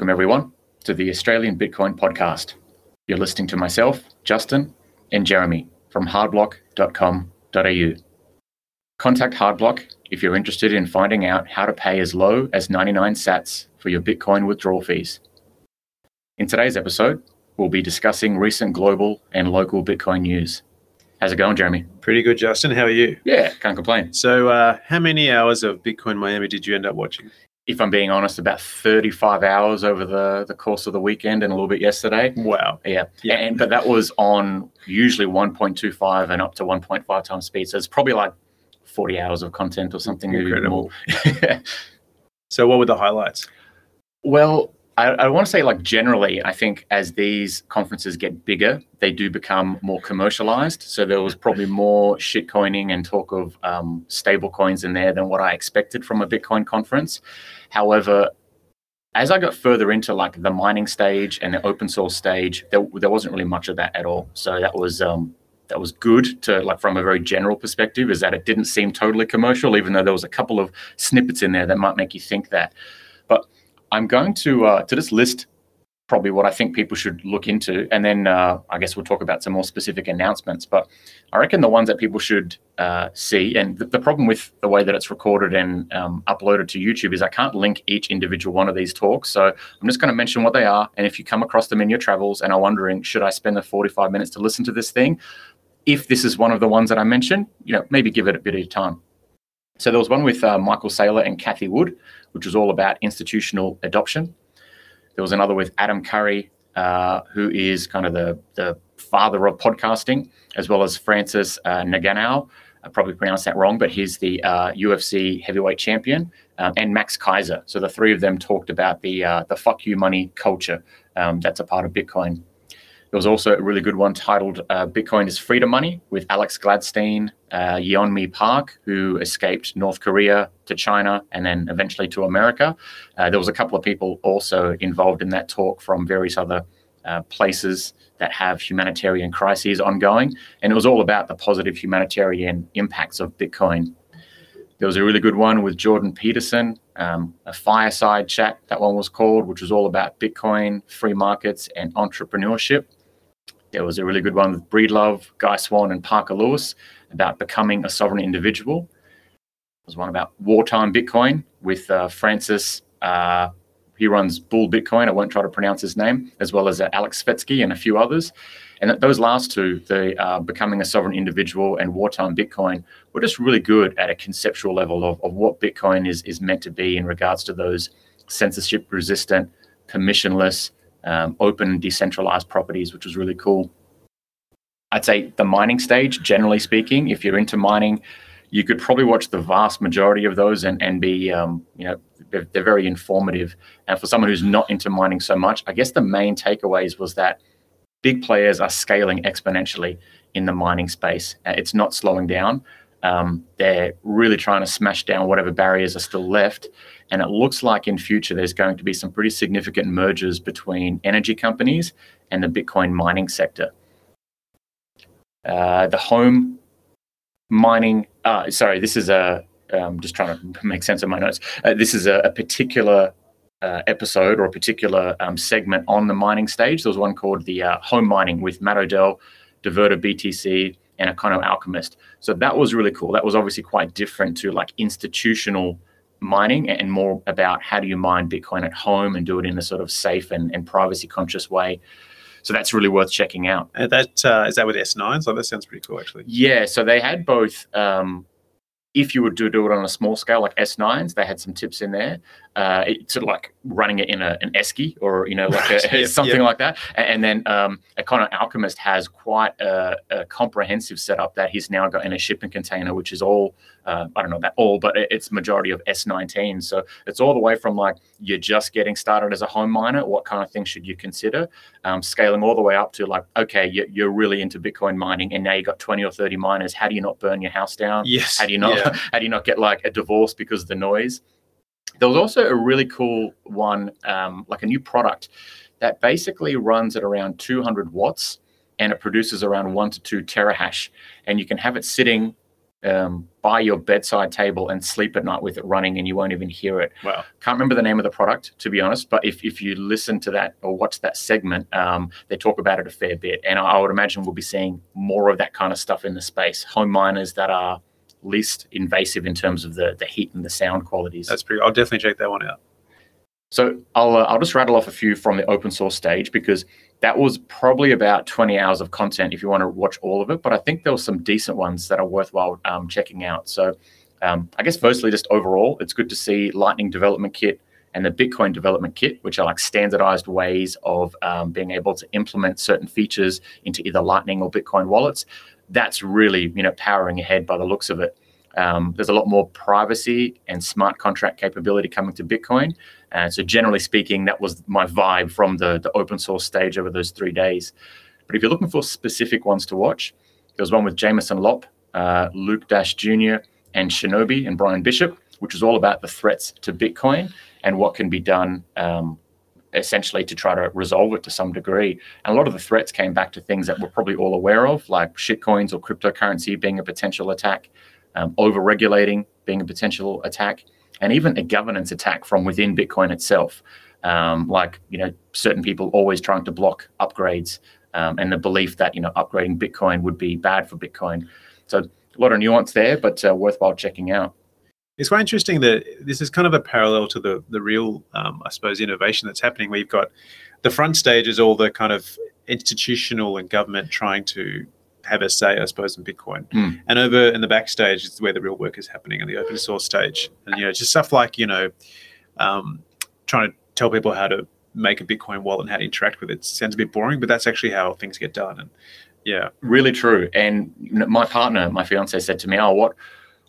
Welcome, everyone, to the Australian Bitcoin Podcast. You're listening to myself, Justin, and Jeremy from hardblock.com.au. Contact Hardblock if you're interested in finding out how to pay as low as 99 sats for your Bitcoin withdrawal fees. In today's episode, we'll be discussing recent global and local Bitcoin news. How's it going, Jeremy? Pretty good, Justin. How are you? Yeah, can't complain. So, uh, how many hours of Bitcoin Miami did you end up watching? If I'm being honest, about 35 hours over the, the course of the weekend and a little bit yesterday. Wow. Yeah. Yeah. And but that was on usually 1.25 and up to 1.5 times speed. So it's probably like 40 hours of content or something. Incredible. So, what were the highlights? Well, I, I want to say, like, generally, I think as these conferences get bigger, they do become more commercialized. So there was probably more shitcoining and talk of um, stable coins in there than what I expected from a Bitcoin conference. However, as I got further into like the mining stage and the open source stage, there, there wasn't really much of that at all. So that was um, that was good to like from a very general perspective. Is that it didn't seem totally commercial, even though there was a couple of snippets in there that might make you think that. But I'm going to uh, to just list probably what I think people should look into, and then uh, I guess we'll talk about some more specific announcements. But I reckon the ones that people should uh, see, and the, the problem with the way that it's recorded and um, uploaded to YouTube is I can't link each individual one of these talks. So I'm just going to mention what they are, and if you come across them in your travels and are wondering, should I spend the 45 minutes to listen to this thing? If this is one of the ones that I mentioned, you know, maybe give it a bit of time. So there was one with uh, Michael Saylor and Cathie Wood, which was all about institutional adoption. There was another with Adam Curry, uh, who is kind of the, the father of podcasting, as well as Francis uh, Ngannou. I probably pronounced that wrong, but he's the uh, UFC heavyweight champion, um, and Max Keiser. So the three of them talked about the uh, the fuck you money culture um, that's a part of Bitcoin. There was also a really good one titled uh, Bitcoin is Freedom Money with Alex Gladstein, uh, Yeonmi Park, who escaped North Korea to China and then eventually to America. Uh, there was a couple of people also involved in that talk from various other uh, places that have humanitarian crises ongoing. And it was all about the positive humanitarian impacts of Bitcoin. There was a really good one with Jordan Peterson, um, a fireside chat, that one was called, which was all about Bitcoin, free markets, and entrepreneurship. There was a really good one with Breedlove, Guy Swann, and Parker Lewis about becoming a sovereign individual. There was one about wartime Bitcoin with uh, Francis. Uh, he runs Bull Bitcoin. I won't try to pronounce his name, as well as uh, Aleks Svetski and a few others. And th- those last two, the uh, becoming a sovereign individual and wartime Bitcoin, were just really good at a conceptual level of, of what Bitcoin is is meant to be in regards to those censorship resistant, permissionless, um, open decentralized properties, which was really cool. I'd say the mining stage, generally speaking, if you're into mining, you could probably watch the vast majority of those and, and be, um, you know, they're, they're very informative. And for someone who's not into mining so much, I guess the main takeaways was that big players are scaling exponentially in the mining space. Uh, It's not slowing down. Um, they're really trying to smash down whatever barriers are still left. And it looks like in future there's going to be some pretty significant mergers between energy companies and the Bitcoin mining sector. Uh, the home mining, uh, sorry, this is a, I'm just trying to make sense of my notes. Uh, this is a, a particular uh, episode or a particular um, segment on the mining stage. There was one called the uh, home mining with Matt Odell, Diverter BTC, and Econo Alchemist. So that was really cool. That was obviously quite different to like institutional mining and more about how do you mine Bitcoin at home and do it in a sort of safe and, and privacy conscious way. So that's really worth checking out. And that uh, is that with S9s? So that sounds pretty cool, actually. Yeah, so they had both. Um, if you would do, do it on a small scale, like S9s, they had some tips in there. Uh, it's sort of like running it in a, an esky or you know like a, Yep, something yep. like that. And, then um, Econo Alchemist has quite a, a comprehensive setup that he's now got in a shipping container, which is all uh, I don't know about all, but it- it's majority of S19. So it's all the way from like you're just getting started as a home miner. What kind of things should you consider? Um, scaling all the way up to like okay, you, you're really into Bitcoin mining, and now you've got 20 or 30 miners. How do you not burn your house down? Yes. How do you not Yeah. how do you not get like a divorce because of the noise? There was also a really cool one, um, like a new product that basically runs at around 200 watts and it produces around one to two terahash. And you can have it sitting um, by your bedside table and sleep at night with it running and you won't even hear it. Wow. Can't remember the name of the product, to be honest, but if, if you listen to that or watch that segment, um, they talk about it a fair bit. And I, I would imagine we'll be seeing more of that kind of stuff in the space. Home miners that are least invasive in terms of the, the heat and the sound qualities. That's pretty. I'll definitely check that one out. So I'll uh, I'll just rattle off a few from the open source stage because that was probably about 20 hours of content if you want to watch all of it. But I think there were some decent ones that are worthwhile um, checking out. So um, I guess firstly, just overall, it's good to see Lightning Development Kit and the Bitcoin Development Kit, which are like standardized ways of um, being able to implement certain features into either Lightning or Bitcoin wallets. That's really you know powering ahead by the looks of it. Um, there's a lot more privacy and smart contract capability coming to Bitcoin. Uh, so generally speaking, that was my vibe from the, the open source stage over those three days. But if you're looking for specific ones to watch, there was one with Jameson Lopp, uh, Luke Dash Jr., and Shinobi and Bryan Bishop, which was all about the threats to Bitcoin and what can be done um, essentially to try to resolve it to some degree. And a lot of the threats came back to things that we're probably all aware of, like shitcoins or cryptocurrency being a potential attack, um, over regulating being a potential attack, and even a governance attack from within Bitcoin itself. Um, like you know, certain people always trying to block upgrades, um, and the belief that you know upgrading Bitcoin would be bad for Bitcoin. So a lot of nuance there, but uh, worthwhile checking out. It's quite interesting that this is kind of a parallel to the the real, um, I suppose, innovation that's happening. Where you've got the front stage is all the kind of institutional and government trying to have a say, I suppose, in Bitcoin. Mm. And over in the backstage is where the real work is happening in the open source stage. And you know, just stuff like you know, um, trying to tell people how to make a Bitcoin wallet and how to interact with it sounds a bit boring, but that's actually how things get done. And yeah, really true. And my partner, my fiance, said to me, "Oh, what?"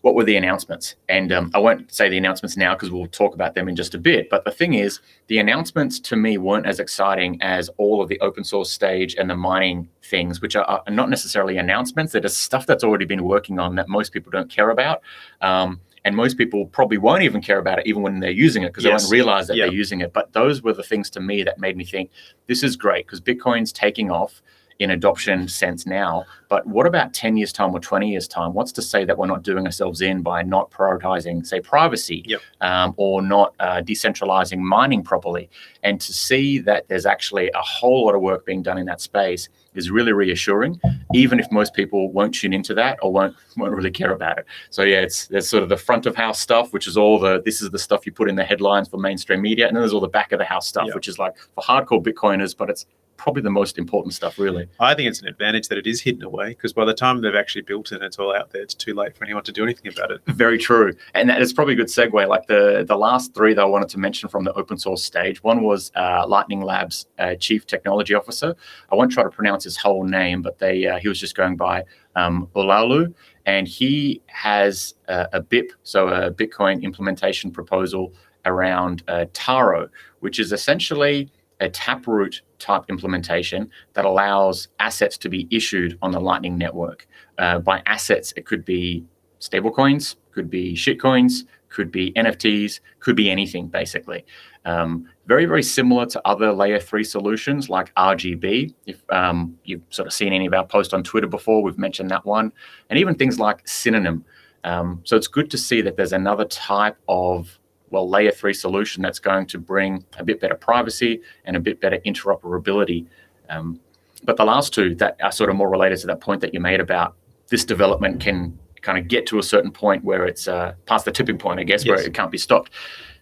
What were the announcements? And um, I won't say the announcements now because we'll talk about them in just a bit. But the thing is, the announcements to me weren't as exciting as all of the open source stage and the mining things, which are, are not necessarily announcements. They're just stuff that's already been working on that most people don't care about. Um, and most people probably won't even care about it even when they're using it because Yes. they won't realize that Yeah. they're using it but those were the things to me that made me think this is great because bitcoin's taking off in adoption sense now but what about 10 years time or 20 years time what's to say that we're not doing ourselves in by not prioritizing say privacy Yep. um, or not uh, decentralizing mining properly and to see that there's actually a whole lot of work being done in that space is really reassuring even if most people won't tune into that or won't won't really care about it so yeah, it's there's sort of the front of house stuff, which is all the this is the stuff you put in the headlines for mainstream media, and then there's all the back of the house stuff, Yeah. which is like for hardcore Bitcoiners, but it's probably the most important stuff, really. I think it's an advantage that it is hidden away because by the time they've actually built it and it's all out there, it's too late for anyone to do anything about it. Very true, and that is probably a good segue. Like the the last three that I wanted to mention from the open source stage, one was uh, Lightning Labs uh, chief technology officer. I won't try to pronounce his whole name, but they uh, he was just going by um, Olalu, and he has uh, a BIP, so a Bitcoin implementation proposal around uh, Taro, which is essentially a taproot type implementation that allows assets to be issued on the Lightning Network. Uh, by assets, it could be stablecoins, could be shitcoins, could be NFTs, could be anything basically. Um, very, very similar to other layer three solutions like RGB. If um, you've sort of seen any of our posts on Twitter before, we've mentioned that one, and even things like Synonym. Um, so it's good to see that there's another type of well layer three solution that's going to bring a bit better privacy and a bit better interoperability. Um, but the last two that are sort of more related to that point that you made about this development can kind of get to a certain point where it's uh, past the tipping point, I guess, where it can't be stopped.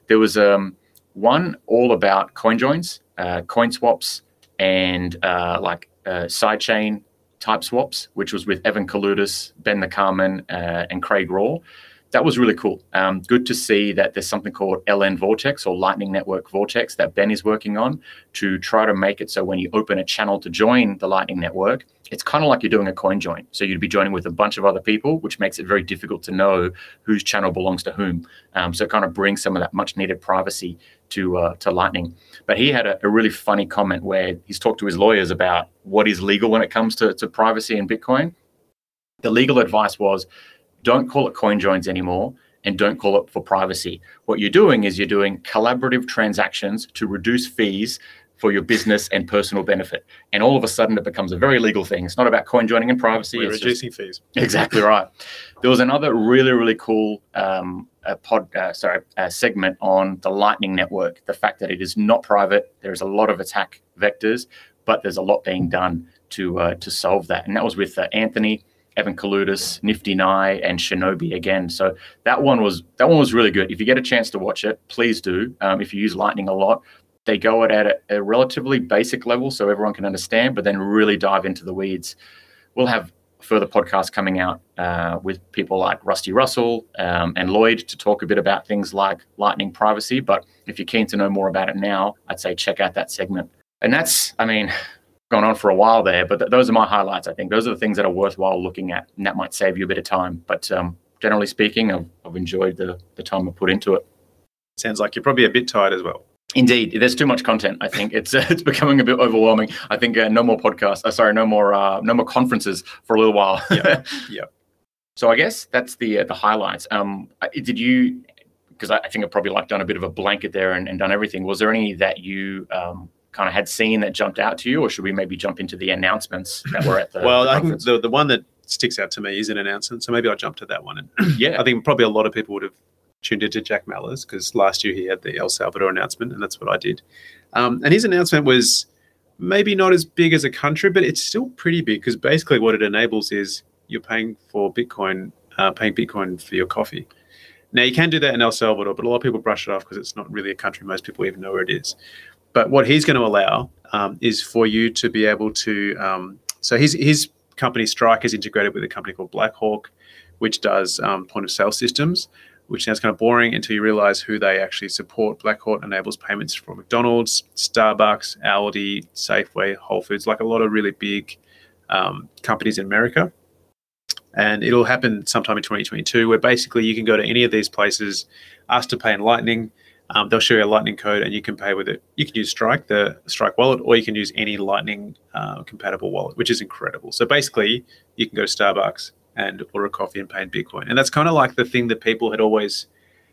There was um, one all about coin joins, uh, coin swaps, and uh, like uh, sidechain type swaps, which was with Evan Kaloudis, Ben the Carman, uh, and Craig Raw. That was really cool. Um, good to see that there's something called LN Vortex or Lightning Network Vortex that Ben is working on to try to make it so when you open a channel to join the Lightning Network, it's kind of like you're doing a coin join. So you'd be joining with a bunch of other people, which makes it very difficult to know whose channel belongs to whom. Um, so it kind of brings some of that much needed privacy to uh, to Lightning. But he had a, a really funny comment where he's talked to his lawyers about what is legal when it comes to, to privacy in Bitcoin. The legal advice was don't call it coin joins anymore and don't call it for privacy. What you're doing is you're doing collaborative transactions to reduce fees for your business and personal benefit. And all of a sudden, it becomes a very legal thing. It's not about coin joining and privacy. We're it's just- reducing fees. Exactly right. There was another really, really cool um, uh pod, uh, sorry, uh, segment on the Lightning Network. The fact that it is not private. There's a lot of attack vectors, but there's a lot being done to uh, to solve that. And that was with uh, Anthony, Evan Kaloudis, Nifty Nei, and Shinobi again. So that one was that one was really good. If you get a chance to watch it, please do. Um, if you use Lightning a lot, they go at at a relatively basic level so everyone can understand, but then really dive into the weeds. We'll have further podcasts coming out uh, with people like Rusty Russell um, and Lloyd to talk a bit about things like Lightning privacy. But if you're keen to know more about it now, I'd say check out that segment. And that's, I mean, gone on for a while there, but th- those are my highlights. I think those are the things that are worthwhile looking at, and that might save you a bit of time. But um, generally speaking, I've, I've enjoyed the, the time I put into it. Sounds like you're probably a bit tired as well. Indeed, there's too much content. I think it's uh, it's becoming a bit overwhelming. I think uh, no more podcasts. Uh, sorry, no more uh, no more conferences for a little while. Yeah, yeah. So I guess that's the uh, the highlights. Um, did you? Because I, I think I've probably like done a bit of a blanket there and, and done everything. Was there any that you um, kind of had seen that jumped out to you, or should we maybe jump into the announcements that were at the? well, the I think the, the one that sticks out to me is an announcement. So maybe I'll jump to that one. And yeah, I think probably a lot of people would have tuned into Jack Mallers because last year he had the El Salvador announcement, and that's what I did. Um, and his announcement was maybe not as big as a country, but it's still pretty big because basically what it enables is you're paying for Bitcoin, uh, paying Bitcoin for your coffee. Now you can do that in El Salvador, but a lot of people brush it off because it's not really a country. Most people even know where it is. But what he's going to allow um, is for you to be able to. Um, so his his company Strike is integrated with a company called Blackhawk, which does um, point of sale systems. Which sounds kind of boring until you realize who they actually support. Blackhawk enables payments for McDonald's, Starbucks, Aldi, Safeway, Whole Foods, like a lot of really big um, companies in America. And it'll happen sometime in 2022, where basically you can go to any of these places, ask to pay in Lightning, um, they'll show you a Lightning code, and you can pay with it. You can use Strike, the Strike wallet, or you can use any Lightning uh, compatible wallet, which is incredible. So basically, you can go to Starbucks and order a coffee and pay in Bitcoin, and that's kind of like the thing that people had always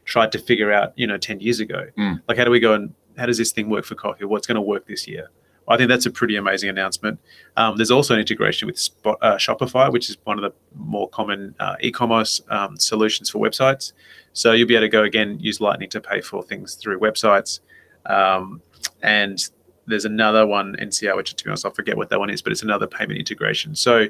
tried to figure out, you know, ten years ago. Mm. Like, how do we go and how does this thing work for coffee? What's going to work this year? I think that's a pretty amazing announcement. Um, there's also an integration with Spot, uh, Shopify, which is one of the more common uh, e-commerce um, solutions for websites. So you'll be able to go again use Lightning to pay for things through websites. Um, and there's another one NCR, which to be honest, I forget what that one is, but it's another payment integration. So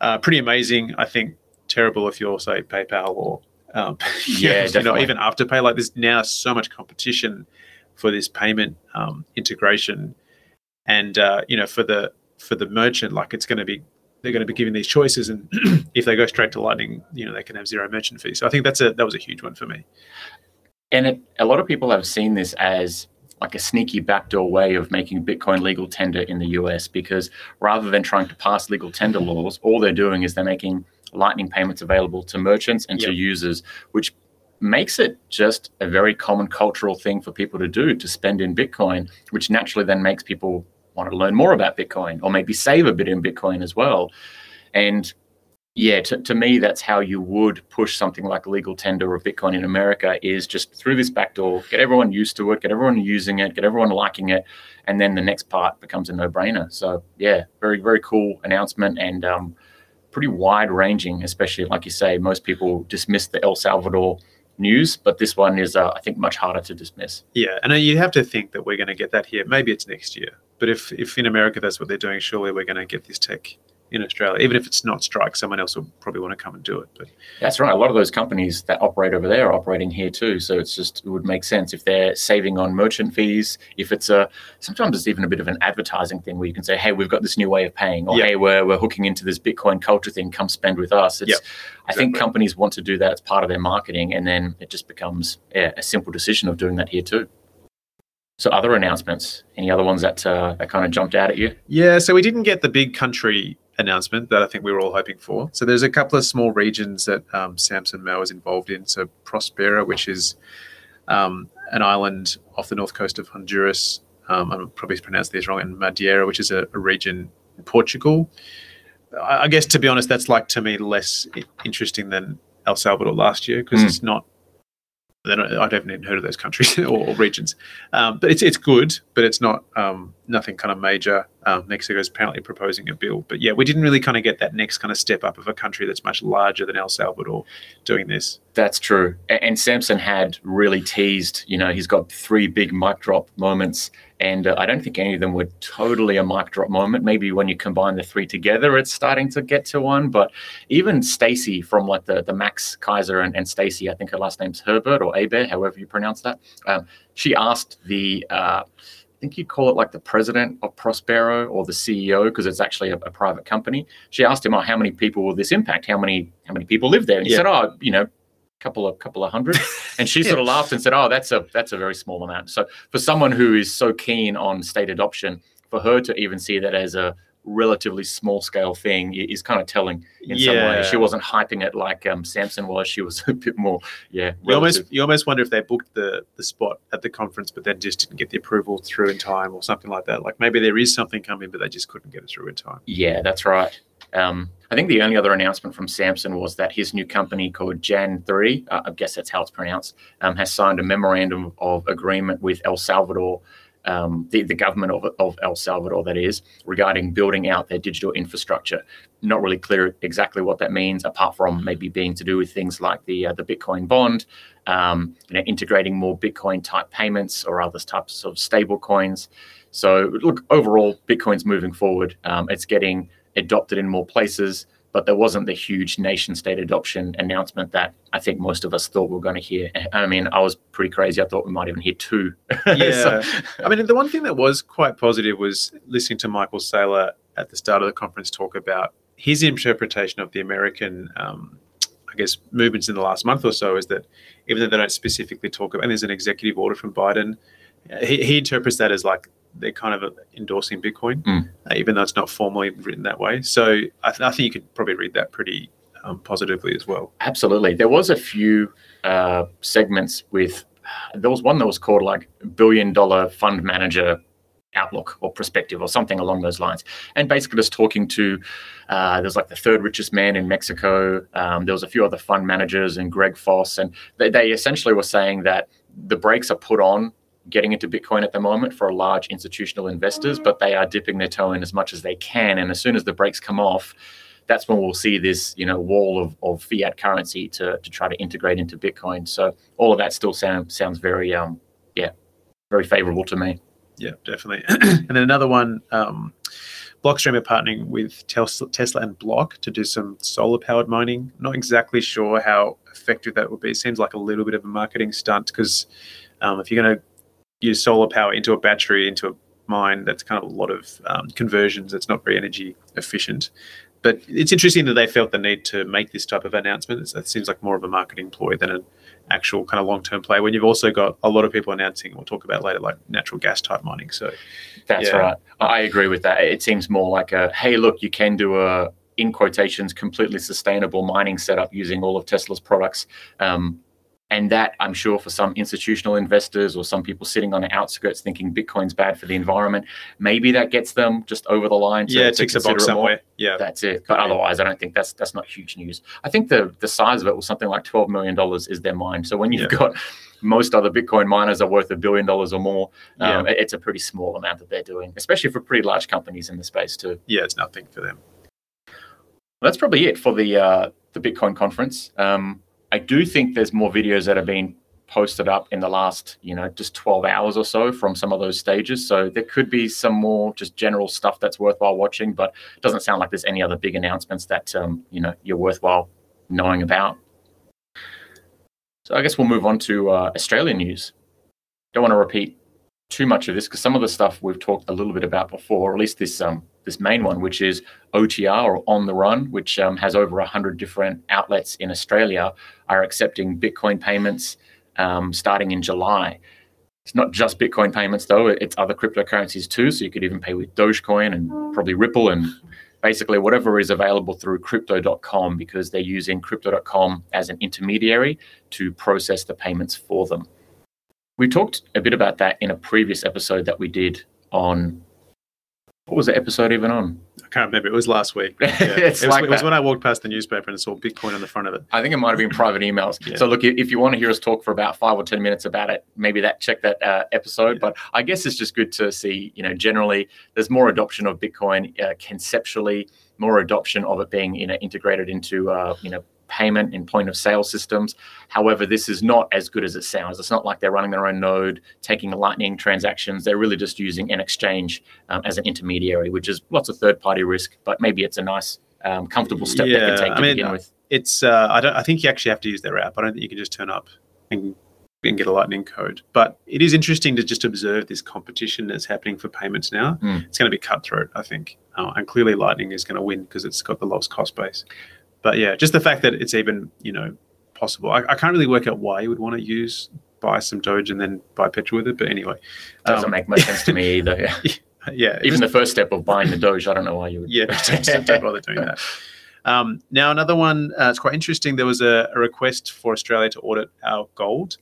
uh, pretty amazing. I think terrible if you're say PayPal or um, Yeah, you know even Afterpay. Like there's now so much competition for this payment um, integration, and uh, you know for the for the merchant, like it's going to be they're going to be given these choices, and if they go straight to Lightning, you know they can have zero merchant fees. So I think that's a that was a huge one for me. And it, a lot of people have seen this as like a sneaky backdoor way of making Bitcoin legal tender in the US because rather than trying to pass legal tender laws, all they're doing is they're making Lightning payments available to merchants and to users, which makes it just a very common cultural thing for people to do to spend in Bitcoin, which naturally then makes people want to learn more about Bitcoin or maybe save a bit in Bitcoin as well. And yeah, to, to me, that's how you would push something like legal tender of Bitcoin in America is just through this back door, get everyone used to it, get everyone using it, get everyone liking it, and then the next part becomes a no-brainer. So yeah, very very cool announcement and um, pretty wide ranging, especially like you say, most people dismiss the El Salvador news, but this one is uh, I think much harder to dismiss. Yeah, and uh, you have to think that we're going to get that here. Maybe it's next year, but if if in America that's what they're doing, surely we're going to get this tech in Australia. Even if it's not Strike, someone else will probably want to come and do it. But That's right. A lot of those companies that operate over there are operating here too. So it's just it would make sense if they're saving on merchant fees. If it's a sometimes it's even a bit of an advertising thing where you can say, "Hey, we've got this new way of paying," or Yep. "Hey, we're we're hooking into this Bitcoin culture thing. Come spend with us." It's, Yep, I think exactly. companies want to do that as part of their marketing, and then it just becomes yeah, a simple decision of doing that here too. So other announcements, any other ones that uh, that kind of jumped out at you? yeah, so we didn't get the big country announcement that I think we were all hoping for. So there's a couple of small regions that um, Samson Mow is involved in. So Prospera, which is um, an island off the north coast of Honduras. Um, I'm probably pronounced this wrong. And Madeira, which is a, a region in Portugal. I, I guess to be honest, that's like to me less interesting than El Salvador last year because Mm. it's not don't, I haven't even heard of those countries or, or regions, um, but it's it's good, but it's not um, nothing kind of major. Um, Mexico is apparently proposing a bill, but yeah, we didn't really kind of get that next kind of step up of a country that's much larger than El Salvador doing this. That's true. A- And Samson had really teased, you know, he's got three big mic drop moments. And uh, I don't think any of them were totally a mic drop moment. Maybe when you combine the three together, it's starting to get to one. But even Stacy from like the, the Max Keiser and, and Stacy, I think her last name's Herbert or Aber, however you pronounce that. Um, she asked the, uh, think you'd call it like the president of Prospera or the CEO because it's actually a, a private company. She asked him, "Oh, how many people will this impact? How many how many people live there?" And he Yeah. said, "Oh, you know, a couple of couple of hundred." And she sort of laughed and said, "Oh, that's a that's a very small amount." So for someone who is so keen on state adoption, for her to even see that as a relatively small scale thing is kind of telling in some way. She wasn't hyping it like um, Samson was. She was a bit more, yeah, You almost you almost wonder if they booked the the spot at the conference, but then just didn't get the approval through in time or something like that. Like maybe there is something coming, but they just couldn't get it through in time. Yeah, that's right. Um, I think the only other announcement from Samson was that his new company called Jan3, uh, I guess that's how it's pronounced, um, has signed a memorandum of agreement with El Salvador, um, the, the government of, of El Salvador, that is, regarding building out their digital infrastructure. Not really clear exactly what that means, apart from maybe being to do with things like the uh, the Bitcoin bond, um, you know, integrating more Bitcoin type payments or other types of stable coins. So, look, overall, Bitcoin's moving forward. Um, it's getting adopted in more places, but there wasn't the huge nation state adoption announcement that I think most of us thought we were going to hear. I mean, I was pretty crazy. I thought we might even hear two. Yeah. So- I mean, the one thing that was quite positive was listening to Michael Saylor at the start of the conference talk about his interpretation of the American, um, I guess, movements in the last month or so is that even though they don't specifically talk about, and there's an executive order from Biden, he, he interprets that as like they're kind of endorsing Bitcoin, Mm. uh, even though it's not formally written that way. So I, th- I think you could probably read that pretty um, positively as well. Absolutely. There was a few uh, segments with, there was one that was called like billion dollar fund manager outlook or perspective or something along those lines. And basically just talking to, uh, there's like the third richest man in Mexico. Um, there was a few other fund managers and Greg Foss. And they, they essentially were saying that the brakes are put on getting into Bitcoin at the moment for large institutional investors, but they are dipping their toe in as much as they can. And as soon as the brakes come off, that's when we'll see this, you know, wall of, of fiat currency to, to try to integrate into Bitcoin. So all of that still sound, sounds very, um, yeah, very favorable to me. Yeah, definitely. and then another one, um, Blockstream are partnering with Tesla, and Block to do some solar powered mining. Not exactly sure how effective that would be. It seems like a little bit of a marketing stunt because um, if you're going to use solar power into a battery, into a mine, that's kind of a lot of um, conversions. It's not very energy efficient. But it's interesting that they felt the need to make this type of announcement. It seems like more of a marketing ploy than an actual kind of long term play. When you've also got a lot of people announcing, we'll talk about later, like natural gas type mining. So That's Yeah. right. I I agree with that. It seems more like a, hey, look, you can do a, in quotations, completely sustainable mining setup using all of Tesla's products. Um, and that, I'm sure, for some institutional investors or some people sitting on the outskirts thinking Bitcoin's bad for the environment, maybe that gets them just over the line. To, yeah, it ticks a consider box somewhere. Yeah, That's it. But otherwise, I don't think that's that's not huge news. I think the the size of it was something like twelve million dollars is their mine. So when you've Yeah. got most other Bitcoin miners are worth a billion dollars or more, um, it- it's a pretty small amount that they're doing, especially for pretty large companies in the space too. yeah, it's nothing for them. That's probably it for the uh, the Bitcoin conference. Um, I do think there's more videos that have been posted up in the last, you know, just 12 hours or so from some of those stages. So there could be some more just general stuff that's worthwhile watching, but it doesn't sound like there's any other big announcements that um, you know you're worthwhile knowing about. So I guess we'll move on to uh, Australian news. Don't want to repeat too much of this because some of the stuff we've talked a little bit about before, or at least this um, this main one, which is OTR or On the Run, which um, has over 100 different outlets in Australia, are accepting Bitcoin payments um, starting in July. It's not just Bitcoin payments, though, it's other cryptocurrencies too. So you could even pay with Dogecoin and probably Ripple and basically whatever is available through crypto.com because they're using crypto.com as an intermediary to process the payments for them. We talked a bit about that in a previous episode that we did on what was the episode even on? I can't remember. It was last week. Yeah. It's it, was, like it was when I walked past the newspaper and saw Bitcoin on the front of it. I think it might have been private emails. Yeah. So look, if you want to hear us talk for about five or ten minutes about it, maybe that check that uh, episode. Yeah. But I guess it's just good to see, you know, generally there's more adoption of Bitcoin uh, conceptually, more adoption of it being, you know, integrated into, uh, you know, payment in point of sale systems. However, this is not as good as it sounds. It's not like they're running their own node, taking Lightning transactions. They're really just using an exchange um, as an intermediary, which is lots of third-party risk. But maybe it's a nice, um, comfortable step they can take I to mean, begin with. It's uh, I don't I think you actually have to use their app. I don't think you can just turn up and, and get a lightning code. But it is interesting to just observe this competition that's happening for payments now. Mm. It's going to be cutthroat, I think, uh, and clearly Lightning is going to win because it's got the lowest cost base. But yeah, just the fact that it's even you know possible. I, I can't really work out why you would want to use buy some Doge and then buy petrol with it. But anyway, Doesn't um, make much sense to me either. Yeah. yeah, Even the first step of buying the Doge, I don't know why you would. yeah, don't, don't bother doing that. Um, now, another one, uh, it's quite interesting. There was a, a request for Australia to audit our gold.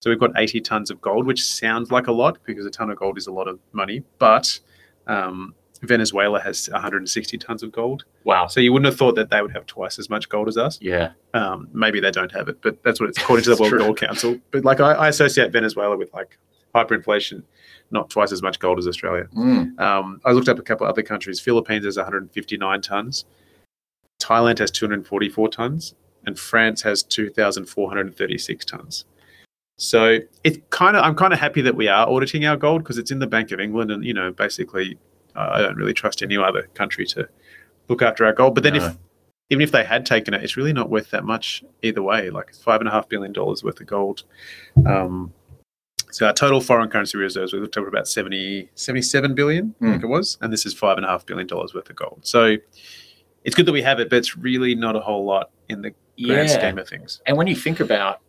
So we've got 80 tons of gold, which sounds like a lot because a ton of gold is a lot of money. But um, Venezuela has 160 tons of gold. Wow. So you wouldn't have thought that they would have twice as much gold as us. Yeah. Um, maybe they don't have it, but that's what it's according to the World true. Gold Council. But like I, I associate Venezuela with like hyperinflation, not twice as much gold as Australia. Mm. Um, I looked up a couple other countries. Philippines has 159 tons. Thailand has 244 tons, and France has 2,436 tons. So it kind of, I'm kind of happy that we are auditing our gold because it's in the Bank of England, and you know, basically, I don't really trust any other country to look after our gold. But then, No. if even if they had taken it, it's really not worth that much either way. Like it's five and a half billion dollars worth of gold. Um, so our total foreign currency reserves, we looked up at about 70, 77 billion, I think it was, and this is five and a half billion dollars worth of gold. So it's good that we have it, but it's really not a whole lot in the grand Yeah. scheme of things. And when you think about,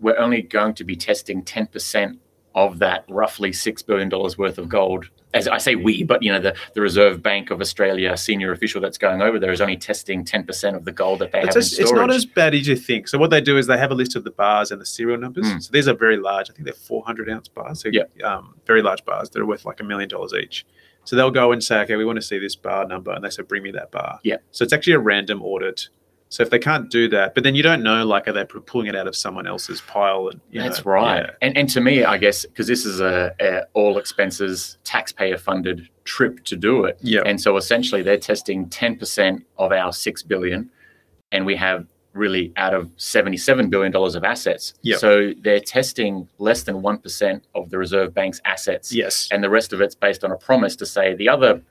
we're only going to be testing 10% of that roughly $6 billion worth of gold. As I say we, but you know, the, the Reserve Bank of Australia senior official that's going over there is only testing 10% of the gold that they It's, have it's not as bad as you think. So what they do is they have a list of the bars and the serial numbers. Mm. So these are very large. I think they're 400 ounce bars. So Yeah. um, very large bars that are worth like a million dollars each. So they'll go and say, okay, we want to see this bar number, and they say, bring me that bar. Yeah. So it's actually a random audit. So if they can't do that, but then you don't know, like, are they pulling it out of someone else's pile? And you That's know, right. yeah. And and to me, I guess because this is a, a all expenses taxpayer funded trip to do it, Yeah. and so essentially they're testing ten percent of our six billion, and we have really out of seventy seven billion dollars of assets. Yep. So they're testing less than one percent of the Reserve Bank's assets, Yes. and the rest of it's based on a promise to say the other.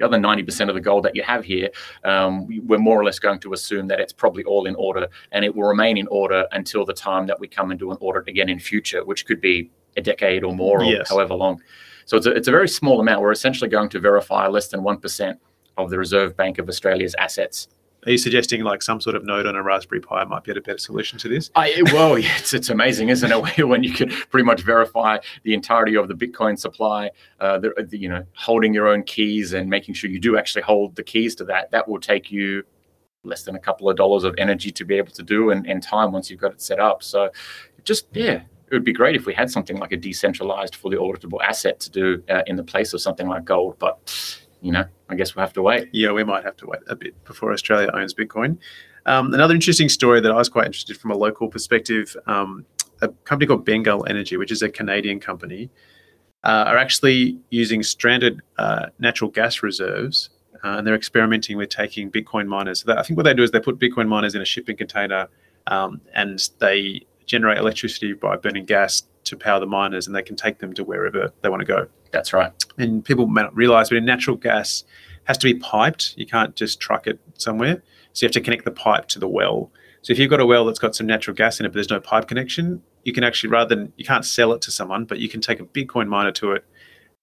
The other 90% of the gold that you have here, um, we- we're more or less going to assume that it's probably all in order and it will remain in order until the time that we come and do an audit again in future, which could be a decade or more or Yes. however long. So it's a, it's a very small amount. We're essentially going to verify less than 1% of the Reserve Bank of Australia's assets. Are you suggesting like some sort of node on a Raspberry Pi might be a better solution to this? I, well, it's, it's amazing, isn't it? When you can pretty much verify the entirety of the Bitcoin supply, uh, the, the, you know, holding your own keys and making sure you do actually hold the keys to that. That will take you less than a couple of dollars of energy to be able to do and, and time once you've got it set up. So just, yeah, it would be great if we had something like a decentralized, fully auditable asset to do uh, in the place of something like gold. But, you know, I guess we'll have to wait. Yeah, we might have to wait a bit before Australia owns Bitcoin. Um, another interesting story that I was quite interested from a local perspective, um, a company called Bengal Energy, which is a Canadian company, uh, are actually using stranded uh, natural gas reserves, uh, and they're experimenting with taking Bitcoin miners. So that, I think what they do is they put Bitcoin miners in a shipping container, um, and they generate electricity by burning gas to power the miners, and they can take them to wherever they want to go That's right. and people may not realize, but in natural gas has to be piped. You can't just truck it somewhere. So you have to connect the pipe to the well. So if you've got a well that's got some natural gas in it, but there's no pipe connection, you can actually rather than you can't sell it to someone, but you can take a Bitcoin miner to it,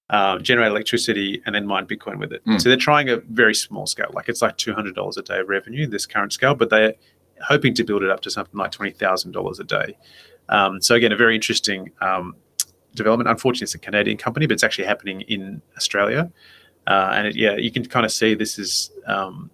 uh, generate electricity, and then mine Bitcoin with it. Mm. So they're trying a very small scale, like it's like two hundred dollars a day of revenue, this current scale, but they're hoping to build it up to something like twenty thousand dollars a day. Um, so again, a very interesting um, development. Unfortunately, it's a Canadian company, but it's actually happening in Australia. Uh, and it, yeah, you can kind of see this is um,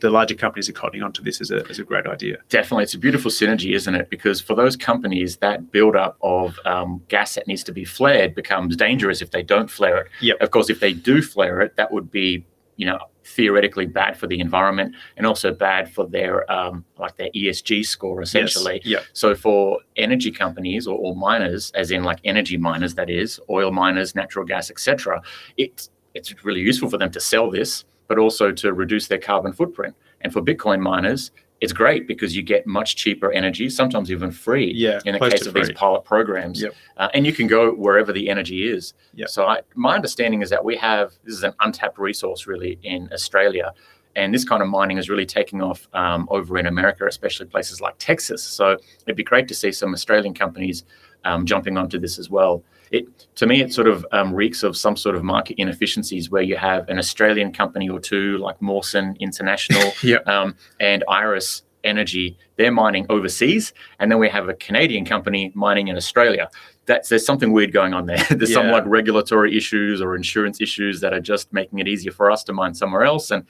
the larger companies are cottoning onto this as a, as a great idea. Definitely, it's a beautiful synergy, isn't it? Because for those companies, that buildup of um, gas that needs to be flared becomes dangerous if they don't flare it. Yep. Of course, if they do flare it, that would be you know theoretically bad for the environment and also bad for their um, like their ESG score essentially. Yes. Yeah. So for energy companies or, or miners, as in like energy miners, that is oil miners, natural gas, etc. It's it's really useful for them to sell this, but also to reduce their carbon footprint. And for Bitcoin miners, it's great because you get much cheaper energy, sometimes even free. Yeah, in the case of these pilot programs, Yep. uh, and you can go wherever the energy is. Yep. So I, my understanding is that we have this is an untapped resource really in Australia, and this kind of mining is really taking off um, over in America, especially places like Texas. So it'd be great to see some Australian companies um, jumping onto this as well. It to me, it sort of um, reeks of some sort of market inefficiencies where you have an Australian company or two like Mawson International Yeah. um, and Iris Energy. They're mining overseas, and then we have a Canadian company mining in Australia. That's there's something weird going on there. there's some like regulatory issues or insurance issues that are just making it easier for us to mine somewhere else and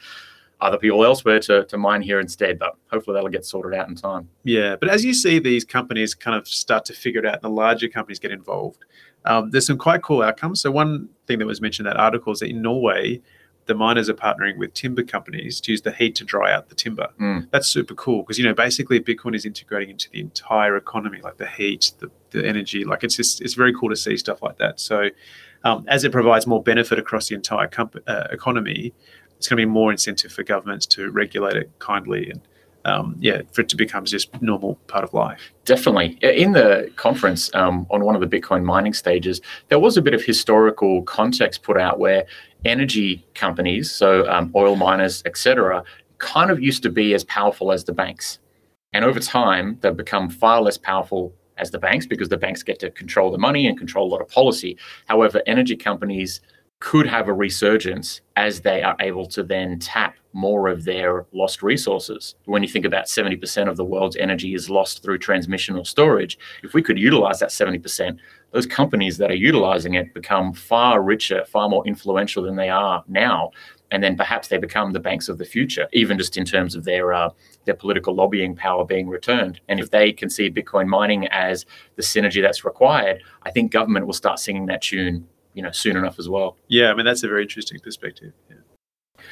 other people elsewhere to, to mine here instead. But hopefully that'll get sorted out in time. Yeah, but as you see these companies kind of start to figure it out and the larger companies get involved, um, there's some quite cool outcomes. So one thing that was mentioned in that article is that in Norway, the miners are partnering with timber companies to use the heat to dry out the timber. Mm. That's super cool because you know basically Bitcoin is integrating into the entire economy, like the heat, the, the energy. Like it's just it's very cool to see stuff like that. So um, as it provides more benefit across the entire comp- uh, economy, it's going to be more incentive for governments to regulate it kindly and um, yeah, for it to become just normal part of life. Definitely. In the conference, um, on one of the Bitcoin mining stages, there was a bit of historical context put out where energy companies, so um, oil miners, etc., kind of used to be as powerful as the banks. And over time, they've become far less powerful as the banks because the banks get to control the money and control a lot of policy. However, energy companies could have a resurgence as they are able to then tap more of their lost resources. When you think about 70% of the world's energy is lost through transmission or storage, if we could utilize that 70%, those companies that are utilizing it become far richer, far more influential than they are now. And then perhaps they become the banks of the future, even just in terms of their uh, their political lobbying power being returned. And if they can see Bitcoin mining as the synergy that's required, I think government will start singing that tune, you know, soon enough as well. Yeah, I mean that's a very interesting perspective. Yeah.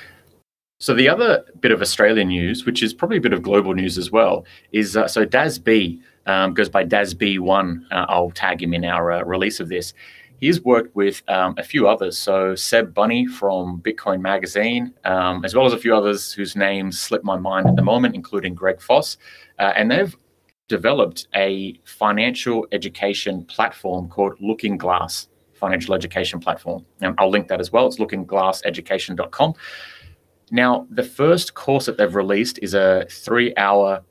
So the other bit of Australian news, which is probably a bit of global news as well, is uh, so Daz B um, goes by Daz B1. Uh, I'll tag him in our uh, release of this. He's worked with um, a few others. So Seb Bunny from Bitcoin Magazine, um, as well as a few others whose names slip my mind at the moment, including Greg Foss. Uh, and they've developed a financial education platform called Looking Glass Financial Education Platform. I'll link that as well. It's lookingglasseducation.com. Now, the first course that they've released is a three hour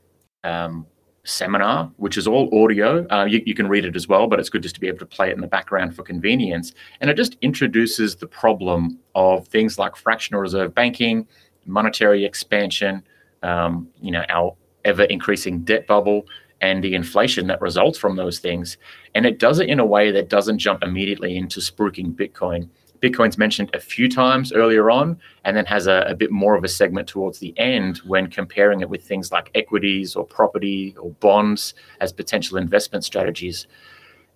um, seminar, which is all audio. Uh, you, you can read it as well, but it's good just to be able to play it in the background for convenience. And it just introduces the problem of things like fractional reserve banking, monetary expansion, um, you know, our ever increasing debt bubble, and the inflation that results from those things. And it does it in a way that doesn't jump immediately into spruiking Bitcoin. Bitcoin's mentioned a few times earlier on, and then has a, a, bit more of a segment towards the end when comparing it with things like equities or property or bonds as potential investment strategies.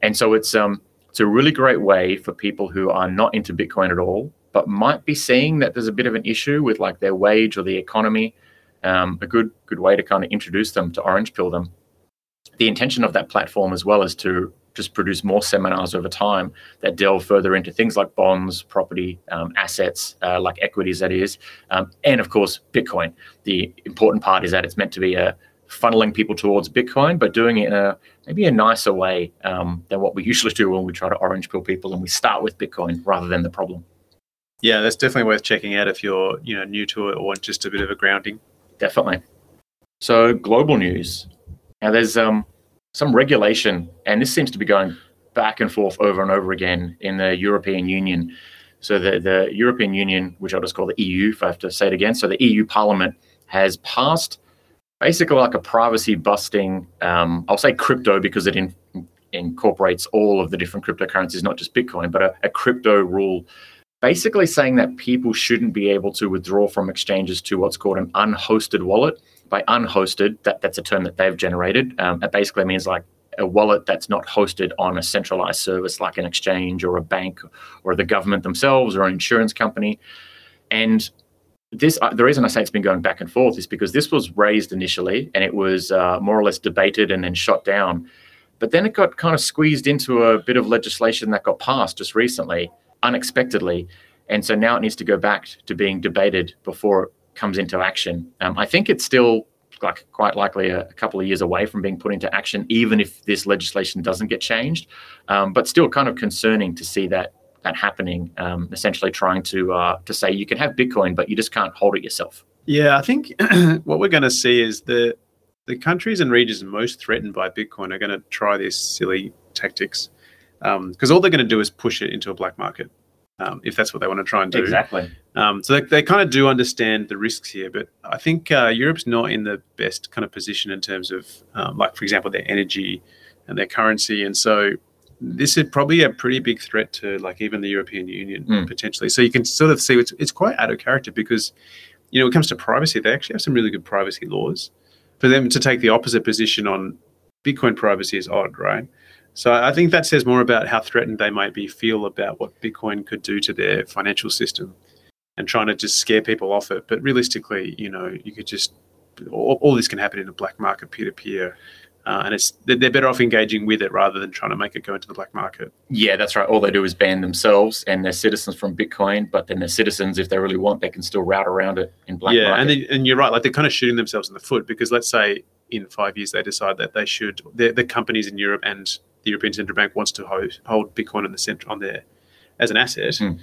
And so it's um it's a really great way for people who are not into Bitcoin at all, but might be seeing that there's a bit of an issue with like their wage or the economy. Um, a good good way to kind of introduce them to orange pill them. The intention of that platform as well is to just produce more seminars over time that delve further into things like bonds, property, um, assets, uh, like equities, that is, um, and of course, Bitcoin. The important part is that it's meant to be a funneling people towards Bitcoin, but doing it in a maybe a nicer way um, than what we usually do when we try to orange pill people and we start with Bitcoin rather than the problem. Yeah, that's definitely worth checking out if you're you know new to it or want just a bit of a grounding. Definitely. So global news. Now there's um some regulation, and this seems to be going back and forth over and over again in the European Union. So the, the European Union, which I'll just call the EU, if I have to say it again, so the EU Parliament has passed basically like a privacy busting, um, I'll say crypto because it in, incorporates all of the different cryptocurrencies, not just Bitcoin, but a, a crypto rule basically saying that people shouldn't be able to withdraw from exchanges to what's called an unhosted wallet. By unhosted, that, that's a term that they've generated. Um, it basically means like a wallet that's not hosted on a centralized service like an exchange or a bank or the government themselves or an insurance company. And this uh, the reason I say it's been going back and forth is because this was raised initially and it was uh, more or less debated and then shot down, but then it got kind of squeezed into a bit of legislation that got passed just recently, unexpectedly, and so now it needs to go back to being debated before comes into action. Um, I think it's still like quite likely a, a, couple of years away from being put into action, even if this legislation doesn't get changed. Um, but still, kind of concerning to see that that happening. Um, essentially, trying to uh, to say you can have Bitcoin, but you just can't hold it yourself. Yeah, I think what we're going to see is the the countries and regions most threatened by Bitcoin are going to try these silly tactics because um, all they're going to do is push it into a black market um, if that's what they want to try and do. Exactly. Um, so they, they kind of do understand the risks here, but I think uh, Europe's not in the best kind of position in terms of, um, like, for example, their energy and their currency. And so this is probably a pretty big threat to, like, even the European Union mm. potentially. So you can sort of see it's, it's quite out of character because, you know, when it comes to privacy, they actually have some really good privacy laws. For them to take the opposite position on Bitcoin privacy is odd, right? So I think that says more about how threatened they might be feel about what Bitcoin could do to their financial system and trying to just scare people off it. But realistically, you know, you could just all, all this can happen in a black market peer to peer uh, and it's they're better off engaging with it rather than trying to make it go into the black market. Yeah, that's right. All they do is ban themselves and their citizens from Bitcoin, but then their citizens, if they really want, they can still route around it in black yeah, market. and and you're right. Like they're kind of shooting themselves in the foot because let's say in five years they decide that they should the companies in Europe and the European Central Bank wants to hold, hold Bitcoin in the center on there as an asset. Mm.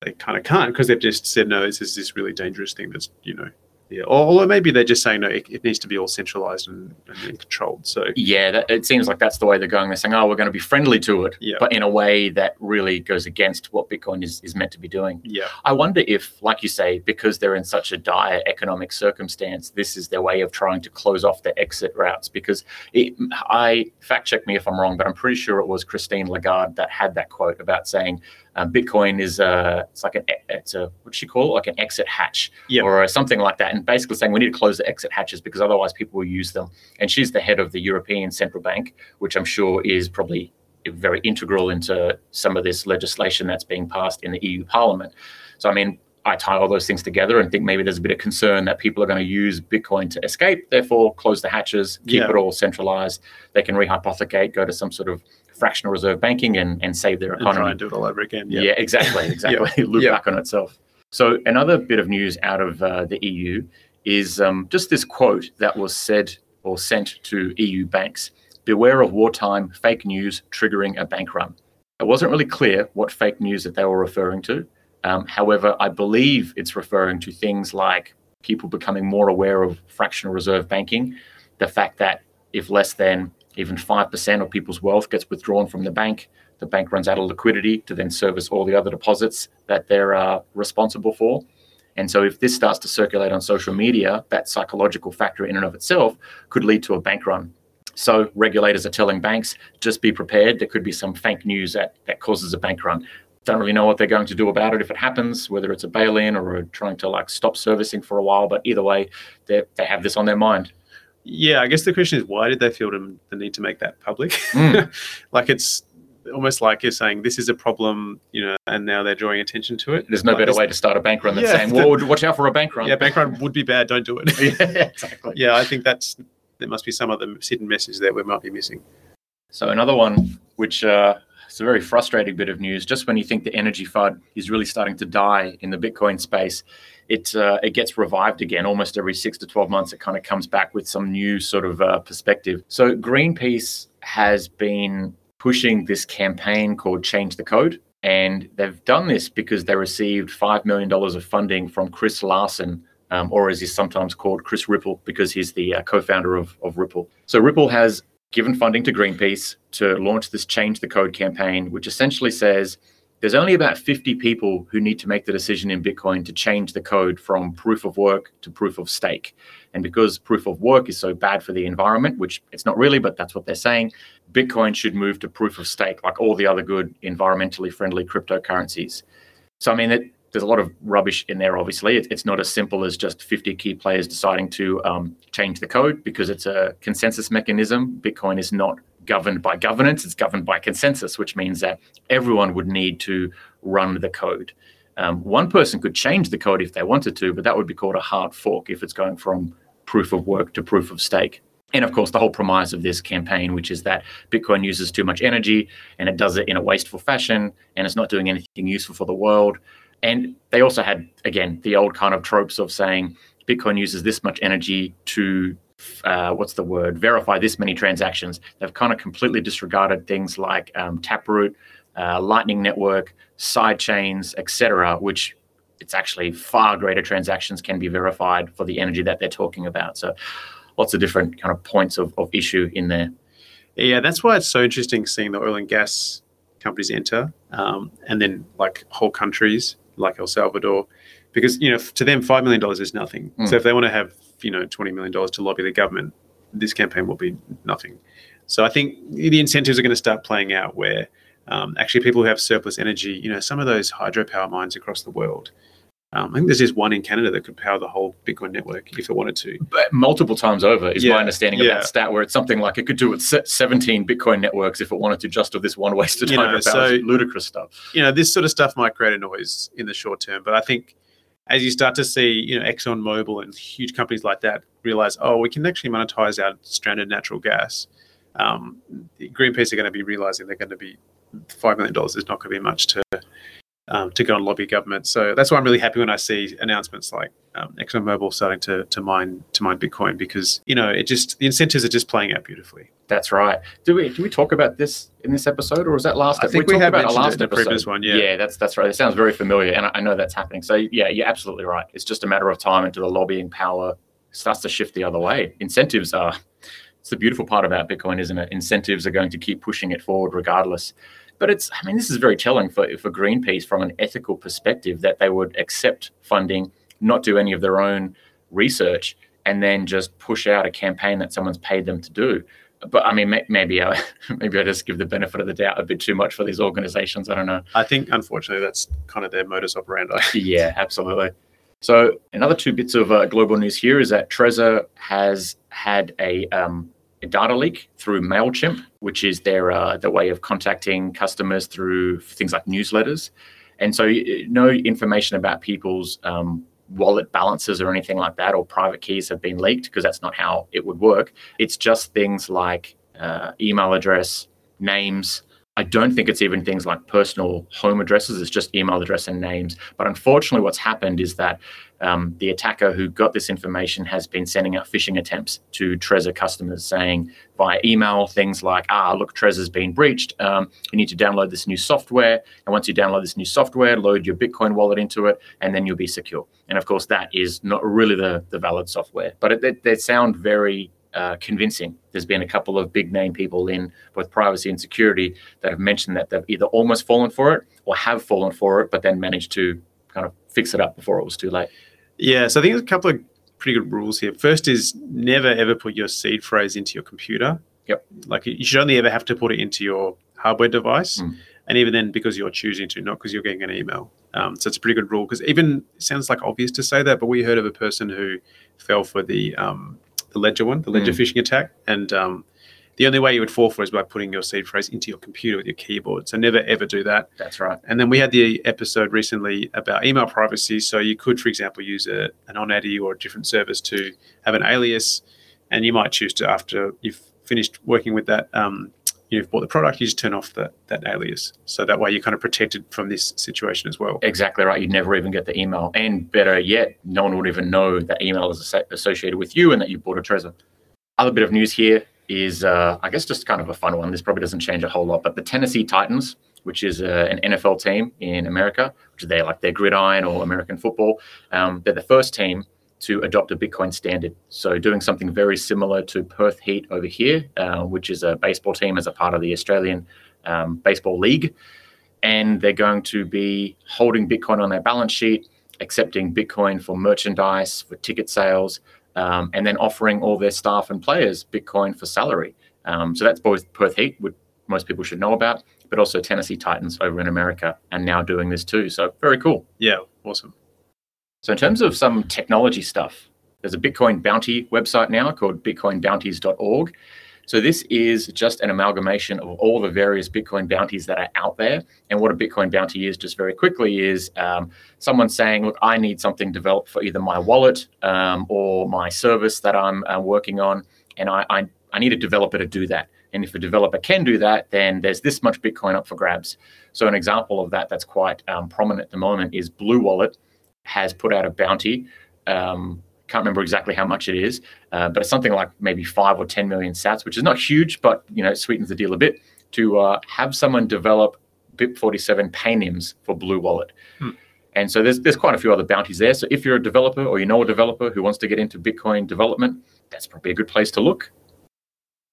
They kind of can't because they've just said no. This is this really dangerous thing that's you know yeah, or, maybe they're just saying no, it, it needs to be all centralized and, and controlled. So yeah, that, it seems like that's the way they're going. They're saying, oh, we're going to be friendly to it, yeah. but in a way that really goes against what Bitcoin is, is meant to be doing. Yeah, I wonder if, like you say, because they're in such a dire economic circumstance, this is their way of trying to close off the exit routes. Because it, I fact check me if I'm wrong, but I'm pretty sure it was Christine Lagarde that had that quote about saying um, Bitcoin is a it's like an it's a what she call it? like an exit hatch yep. or something like that, and basically saying we need to close the exit hatches because otherwise people will use them. And she's the head of the European Central Bank, which I'm sure is probably very integral into some of this legislation that's being passed in the EU Parliament. So I mean, I tie all those things together and think maybe there's a bit of concern that people are going to use Bitcoin to escape, therefore close the hatches, keep yeah. it all centralized. They can rehypothecate, go to some sort of fractional reserve banking and, and save their economy. And try and do it all over again. Yeah, yeah exactly, exactly. yeah. Loop back on itself. So another bit of news out of uh, the EU is um, just this quote that was said or sent to EU banks: "Beware of wartime fake news triggering a bank run." It wasn't really clear what fake news that they were referring to. Um, however, I believe it's referring to things like people becoming more aware of fractional reserve banking, the fact that if less than even 5% of people's wealth gets withdrawn from the bank. The bank runs out of liquidity to then service all the other deposits that they're uh, responsible for. And so, if this starts to circulate on social media, that psychological factor in and of itself could lead to a bank run. So, regulators are telling banks just be prepared. There could be some fake news that, that causes a bank run. Don't really know what they're going to do about it if it happens, whether it's a bail in or trying to like stop servicing for a while. But either way, they have this on their mind. Yeah, I guess the question is why did they feel the need to make that public? Mm. like it's almost like you're saying this is a problem, you know, and now they're drawing attention to it. There's no like better way to start a bank run than yeah, saying, "Well, watch out for a bank run." Yeah, bank run would be bad. Don't do it. yeah, exactly. Yeah, I think that's there must be some other hidden message that we might be missing. So another one, which uh, is a very frustrating bit of news, just when you think the energy FUD is really starting to die in the Bitcoin space, it uh, it gets revived again almost every six to twelve months. It kind of comes back with some new sort of uh, perspective. So Greenpeace has been pushing this campaign called Change the Code, and they've done this because they received five million dollars of funding from Chris Larsen, Um, or as he's sometimes called, Chris Ripple, because he's the uh, co-founder of, of Ripple. So Ripple has given funding to Greenpeace to launch this Change the Code campaign, which essentially says there's only about 50 people who need to make the decision in Bitcoin to change the code from proof of work to proof of stake. And because proof of work is so bad for the environment, which it's not really, but that's what they're saying, Bitcoin should move to proof of stake like all the other good environmentally friendly cryptocurrencies. So, I mean, it, there's a lot of rubbish in there, obviously. It, it's not as simple as just 50 key players deciding to um, change the code because it's a consensus mechanism. Bitcoin is not governed by governance, it's governed by consensus, which means that everyone would need to run the code. Um, one person could change the code if they wanted to, but that would be called a hard fork if it's going from proof of work to proof of stake. And of course, the whole premise of this campaign, which is that Bitcoin uses too much energy and it does it in a wasteful fashion and it's not doing anything useful for the world. And they also had, again, the old kind of tropes of saying Bitcoin uses this much energy to, uh, what's the word, verify this many transactions. They've kind of completely disregarded things like um, Taproot, uh, Lightning Network, side chains, etc., which it's actually far greater transactions can be verified for the energy that they're talking about. So lots of different kind of points of, of issue in there. Yeah, that's why it's so interesting seeing the oil and gas companies enter, um, and then like whole countries like El Salvador, because you know to them five million dollars is nothing. Mm. So if they want to have you know twenty million dollars to lobby the government, this campaign will be nothing. So I think the incentives are going to start playing out where um, actually people who have surplus energy, you know, some of those hydropower mines across the world, um, I think there's just one in Canada that could power the whole Bitcoin network if it wanted to. But multiple times over is yeah, my understanding of yeah. that stat, where it's something like it could do it 17 Bitcoin networks if it wanted to just of this one wasted. Know, so, ludicrous stuff. You know, this sort of stuff might create a noise in the short term, but I think as you start to see, you know, Exxon Mobil and huge companies like that realize, oh, we can actually monetize our stranded natural gas. Um, Greenpeace are going to be realizing they're going to be five million dollars is not going to be much to um, to go and lobby government. So that's why I'm really happy when I see announcements like um, ExxonMobil starting to to mine to mine Bitcoin because you know it just the incentives are just playing out beautifully. That's right. Do we do we talk about this in this episode or was that last? I think we, we have about last the previous one. Yeah, yeah, that's that's right. It sounds very familiar, and I, I know that's happening. So yeah, you're absolutely right. It's just a matter of time until the lobbying power starts to shift the other way. Incentives are. It's the beautiful part about Bitcoin, isn't it? Incentives are going to keep pushing it forward regardless. But it's, I mean, this is very telling for, for Greenpeace from an ethical perspective that they would accept funding, not do any of their own research, and then just push out a campaign that someone's paid them to do. But I mean, maybe I, maybe I just give the benefit of the doubt a bit too much for these organizations. I don't know. I think, unfortunately, that's kind of their modus operandi. yeah, absolutely. So another two bits of uh, global news here is that Trezor has had a um, a data leak through Mailchimp, which is their uh, the way of contacting customers through things like newsletters, and so no information about people's um, wallet balances or anything like that or private keys have been leaked because that's not how it would work. It's just things like uh, email address, names. I don't think it's even things like personal home addresses. It's just email address and names. But unfortunately, what's happened is that um, the attacker who got this information has been sending out phishing attempts to Trezor customers saying via email things like, ah, look, Trezor's been breached. Um, you need to download this new software. And once you download this new software, load your Bitcoin wallet into it, and then you'll be secure. And of course, that is not really the, the valid software, but it, they, they sound very uh, convincing. There's been a couple of big name people in both privacy and security that have mentioned that they've either almost fallen for it or have fallen for it, but then managed to kind of fix it up before it was too late. Yeah, so I think there's a couple of pretty good rules here. First is never ever put your seed phrase into your computer. Yep. Like you should only ever have to put it into your hardware device, mm. and even then because you're choosing to, not because you're getting an email. Um, so it's a pretty good rule because even it sounds like obvious to say that, but we heard of a person who fell for the um, the Ledger one, the Ledger mm. phishing attack, and um, the only way you would fall for is by putting your seed phrase into your computer with your keyboard. So never ever do that. That's right. And then we had the episode recently about email privacy. So you could, for example, use a, AnonAddy or a different service to have an alias, and you might choose to after you've finished working with that. Um, you've bought the product, you just turn off that that alias. So that way you're kind of protected from this situation as well. Exactly right. You'd never even get the email. And better yet, no one would even know that email is associated with you and that you bought a Trezor. Other bit of news here is, uh, I guess, just kind of a fun one. This probably doesn't change a whole lot, but the Tennessee Titans, which is uh, an NFL team in America, which they're like their gridiron or American football, um, they're the first team to adopt a Bitcoin standard. So doing something very similar to Perth Heat over here, uh, which is a baseball team as a part of the Australian um, Baseball League. And they're going to be holding Bitcoin on their balance sheet, accepting Bitcoin for merchandise, for ticket sales, um, and then offering all their staff and players Bitcoin for salary. Um, so that's both Perth Heat, which most people should know about, but also Tennessee Titans over in America and now doing this too. So very cool. Yeah, awesome. So in terms of some technology stuff, there's a Bitcoin bounty website now called bitcoinbounties.org. So this is just an amalgamation of all the various Bitcoin bounties that are out there. And what a Bitcoin bounty is, just very quickly, is um, someone saying, "Look, I need something developed for either my wallet um, or my service that I'm uh, working on, and I, I I need a developer to do that." And if a developer can do that, then there's this much Bitcoin up for grabs. So an example of that that's quite um, prominent at the moment is Blue Wallet has put out a bounty. Um, can't remember exactly how much it is, uh, but it's something like maybe five or 10 million sats, which is not huge, but you know, it sweetens the deal a bit to uh, have someone develop BIP47 PayNyms for Blue Wallet. Hmm. And so there's, there's quite a few other bounties there. So if you're a developer or you know a developer who wants to get into Bitcoin development, that's probably a good place to look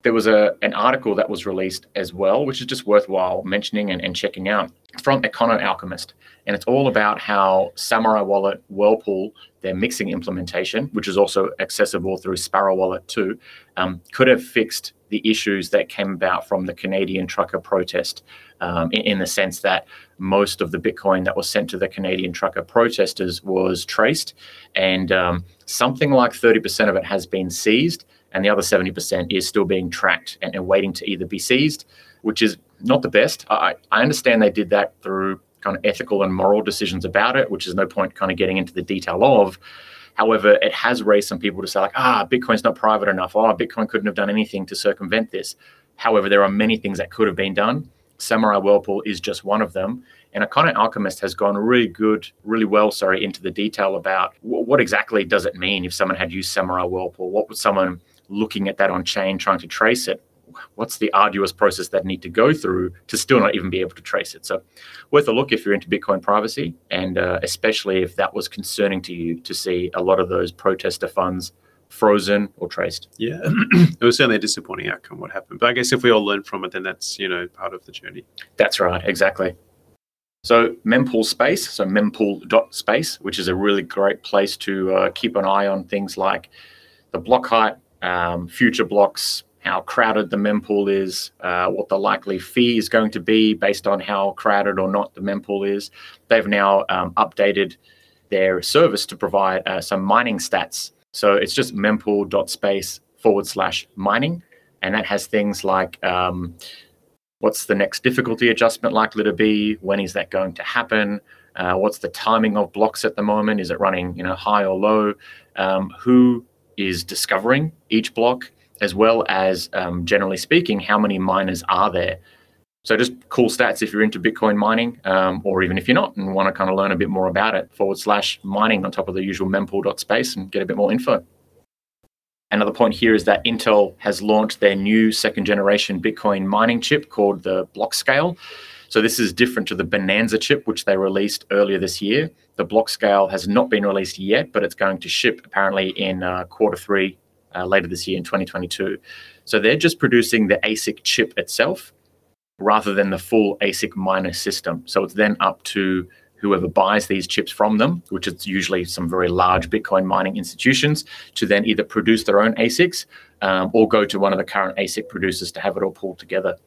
there was a an article that was released as well, which is just worthwhile mentioning and, and checking out from Econo Alchemist. And it's all about how Samurai Wallet, Whirlpool, their mixing implementation, which is also accessible through Sparrow Wallet too, um, could have fixed the issues that came about from the Canadian trucker protest, um, in, in, the sense that most of the Bitcoin that was sent to the Canadian trucker protesters was traced, and um, something like 30% of it has been seized and the other 70% is still being tracked and, and waiting to either be seized, which is not the best. I, I understand they did that through kind of ethical and moral decisions about it, which is no point kind of getting into the detail of. However, it has raised some people to say, like, ah, Bitcoin's not private enough. Oh, Bitcoin couldn't have done anything to circumvent this. However, there are many things that could have been done. Samurai Whirlpool is just one of them. And Econo Alchemist has gone really good, really well, sorry, into the detail about w- what exactly does it mean if someone had used Samurai Whirlpool? What would someone looking at that on chain, trying to trace it, what's the arduous process that need to go through to still not even be able to trace it? So, worth a look if you're into Bitcoin privacy, and uh, especially if that was concerning to you to see a lot of those protester funds frozen or traced. Yeah, it was certainly a disappointing outcome what happened. But I guess if we all learn from it, then that's you know part of the journey. That's right, exactly. So mempool space, so mempool.space, which is a really great place to uh, keep an eye on things like the block height, um, future blocks, how crowded the mempool is, uh, what the likely fee is going to be based on how crowded or not the mempool is. They've now um, updated their service to provide uh, some mining stats. So it's just mempool.space forward slash mining. And that has things like um, what's the next difficulty adjustment likely to be? When is that going to happen? Uh, what's the timing of blocks at the moment? Is it running, you know, high or low? Um, who is discovering each block, as well as um, generally speaking, how many miners are there. So just cool stats if you're into Bitcoin mining, um, or even if you're not and want to kind of learn a bit more about it. Forward slash mining on top of the usual mempool.space and get a bit more info. Another point here is that Intel has launched their new second generation Bitcoin mining chip called the Blockscale. So this is different to the Bonanza chip, which they released earlier this year. The Blockscale has not been released yet, but it's going to ship apparently in uh, quarter three uh, later this year in 2022. So they're just producing the ASIC chip itself rather than the full ASIC miner system. So it's then up to whoever buys these chips from them, which is usually some very large Bitcoin mining institutions, to then either produce their own ASICs um, or go to one of the current ASIC producers to have it all pulled together.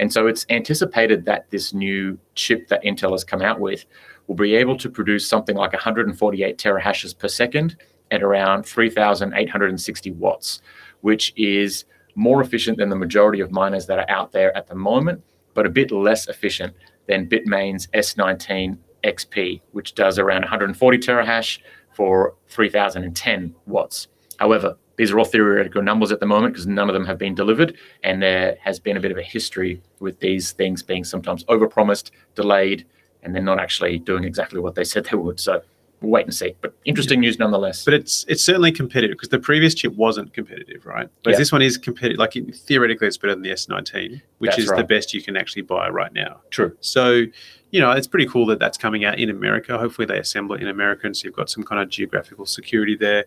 And so it's anticipated that this new chip that Intel has come out with will be able to produce something like 148 terahashes per second at around 3,860 watts, which is more efficient than the majority of miners that are out there at the moment, but a bit less efficient than Bitmain's S19 XP, which does around 140 terahash for 3,010 watts. However, these are all theoretical numbers at the moment because none of them have been delivered, and there has been a bit of a history with these things being sometimes overpromised, delayed, and then not actually doing exactly what they said they would. So we'll wait and see. But interesting yeah. news nonetheless. But it's it's certainly competitive because the previous chip wasn't competitive, right? But yeah. this one is competitive. Like theoretically, it's better than the S19, which that's is right. the best you can actually buy right now. True. So you know, it's pretty cool that that's coming out in America. Hopefully, they assemble it in America, and so you've got some kind of geographical security there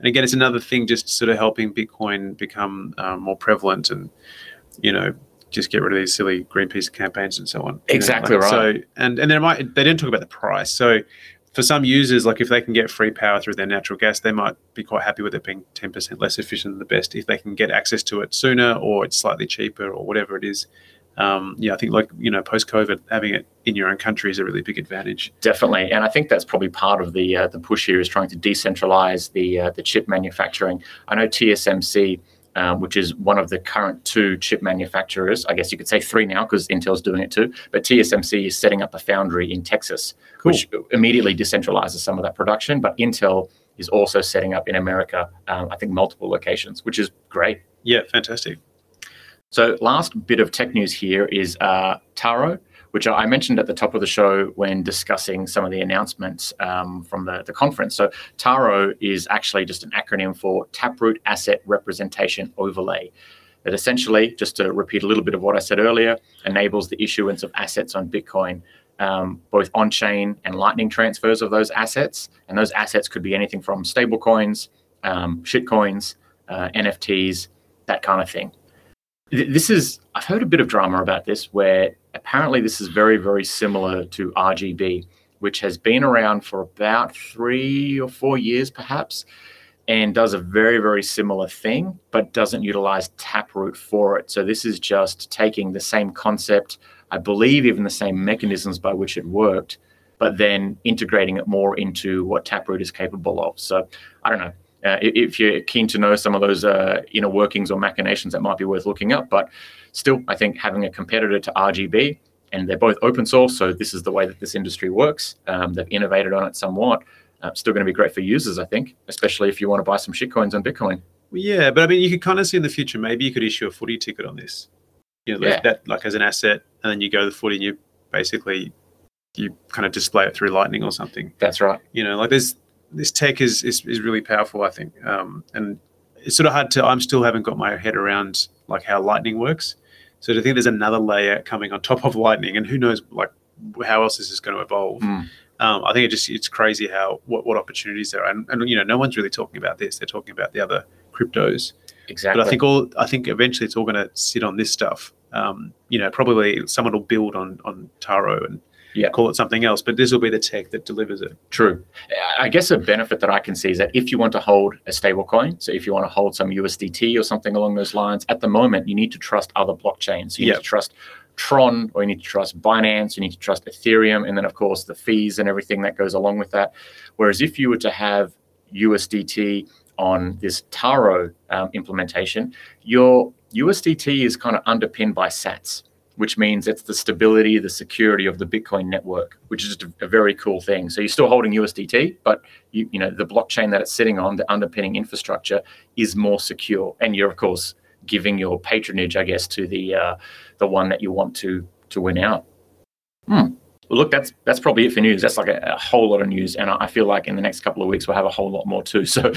and again, it's another thing just sort of helping Bitcoin become um, more prevalent and, you know, just get rid of these silly Greenpeace campaigns and so on. Exactly like, right. So, and and then might they didn't talk about the price. So, for some users, like if they can get free power through their natural gas, they might be quite happy with it being ten percent less efficient than the best if they can get access to it sooner or it's slightly cheaper or whatever it is um, yeah, I think like you know, post COVID, having it in your own country is a really big advantage. Definitely, and I think that's probably part of the uh, the push here is trying to decentralize the uh, the chip manufacturing. I know TSMC um, which is one of the current two chip manufacturers. I guess you could say three now because Intel's doing it too. But TSMC is setting up a foundry in Texas, Cool. which immediately decentralizes some of that production. But Intel is also setting up in America, um, I think, multiple locations, which is great. Yeah, fantastic. So, last bit of tech news here is uh, Taro, which I mentioned at the top of the show when discussing some of the announcements um, from the, the conference. So, Taro is actually just an acronym for Taproot Asset Representation Overlay. That essentially, just to repeat a little bit of what I said earlier, enables the issuance of assets on Bitcoin, um, both on chain and Lightning transfers of those assets. And those assets could be anything from stablecoins, um, shitcoins, uh, NFTs, that kind of thing this is i've heard a bit of drama about this where apparently this is very very similar to rgb which has been around for about three or four years perhaps and does a very very similar thing but doesn't utilize taproot for it. So this is just taking the same concept i believe even the same mechanisms by which it worked but then integrating it more into what taproot is capable of. So i don't know uh, if you're keen to know some of those uh, inner workings or machinations, that might be worth looking up. But still, I think having a competitor to RGB, and they're both open source, so this is the way that this industry works. Um, they've innovated on it somewhat. Uh, still going to be great for users, I think, especially if you want to buy some shitcoins on Bitcoin. Well, yeah, but I mean, you could kind of see in the future maybe you could issue a footy ticket on this. You know, Yeah. that like as an asset, and then you go to the footy and you basically you kind of display it through Lightning or something. That's right. You know, like there's this tech is is, is really powerful, I think, um, and it's sort of hard to. I'm still haven't got my head around like how Lightning works. So to think there's another layer coming on top of Lightning, and who knows like how else this is going to evolve. Mm. Um, I think it just it's crazy how what, what opportunities there are, and, and you know no one's really talking about this. They're talking about the other cryptos, Exactly. but I think all I think eventually it's all going to sit on this stuff. Um, you know, probably someone will build on on Taro and Yeah. call it something else, but this will be the tech that delivers it. True. I guess a benefit that I can see is that if you want to hold a stable coin, so if you want to hold some USDT or something along those lines, at the moment you need to trust other blockchains. You Yep. need to trust Tron or you need to trust Binance, you need to trust Ethereum, and then of course the fees and everything that goes along with that. Whereas if you were to have USDT on this Taro um, implementation, your USDT is kind of underpinned by sats which means it's the stability, the security of the Bitcoin network, which is just a, a very cool thing. So you're still holding USDT, but you, you know the blockchain that it's sitting on, the underpinning infrastructure, is more secure, and you're of course giving your patronage, I guess, to the uh, the one that you want to to win out. Hmm. Well, look, that's that's probably it for news. That's like a, a whole lot of news, and I, I feel like in the next couple of weeks we'll have a whole lot more too. So,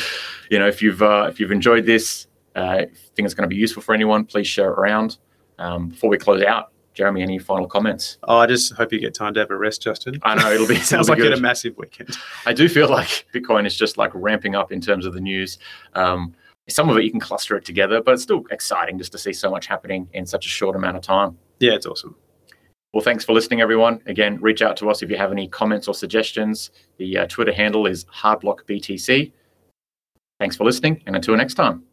you know, if you've uh, if you've enjoyed this, uh, if you think it's going to be useful for anyone, please share it around. Um, before we close out, Jeremy, any final comments? Oh, I just hope you get time to have a rest, Justin. I know it'll be sounds it'll like be had good. a massive weekend. I do feel like Bitcoin is just like ramping up in terms of the news. Um, some of it you can cluster it together, but it's still exciting just to see so much happening in such a short amount of time. Yeah, it's awesome. Well, thanks for listening, everyone. Again, reach out to us if you have any comments or suggestions. The uh, Twitter handle is hardblockbtc. Thanks for listening, and until next time.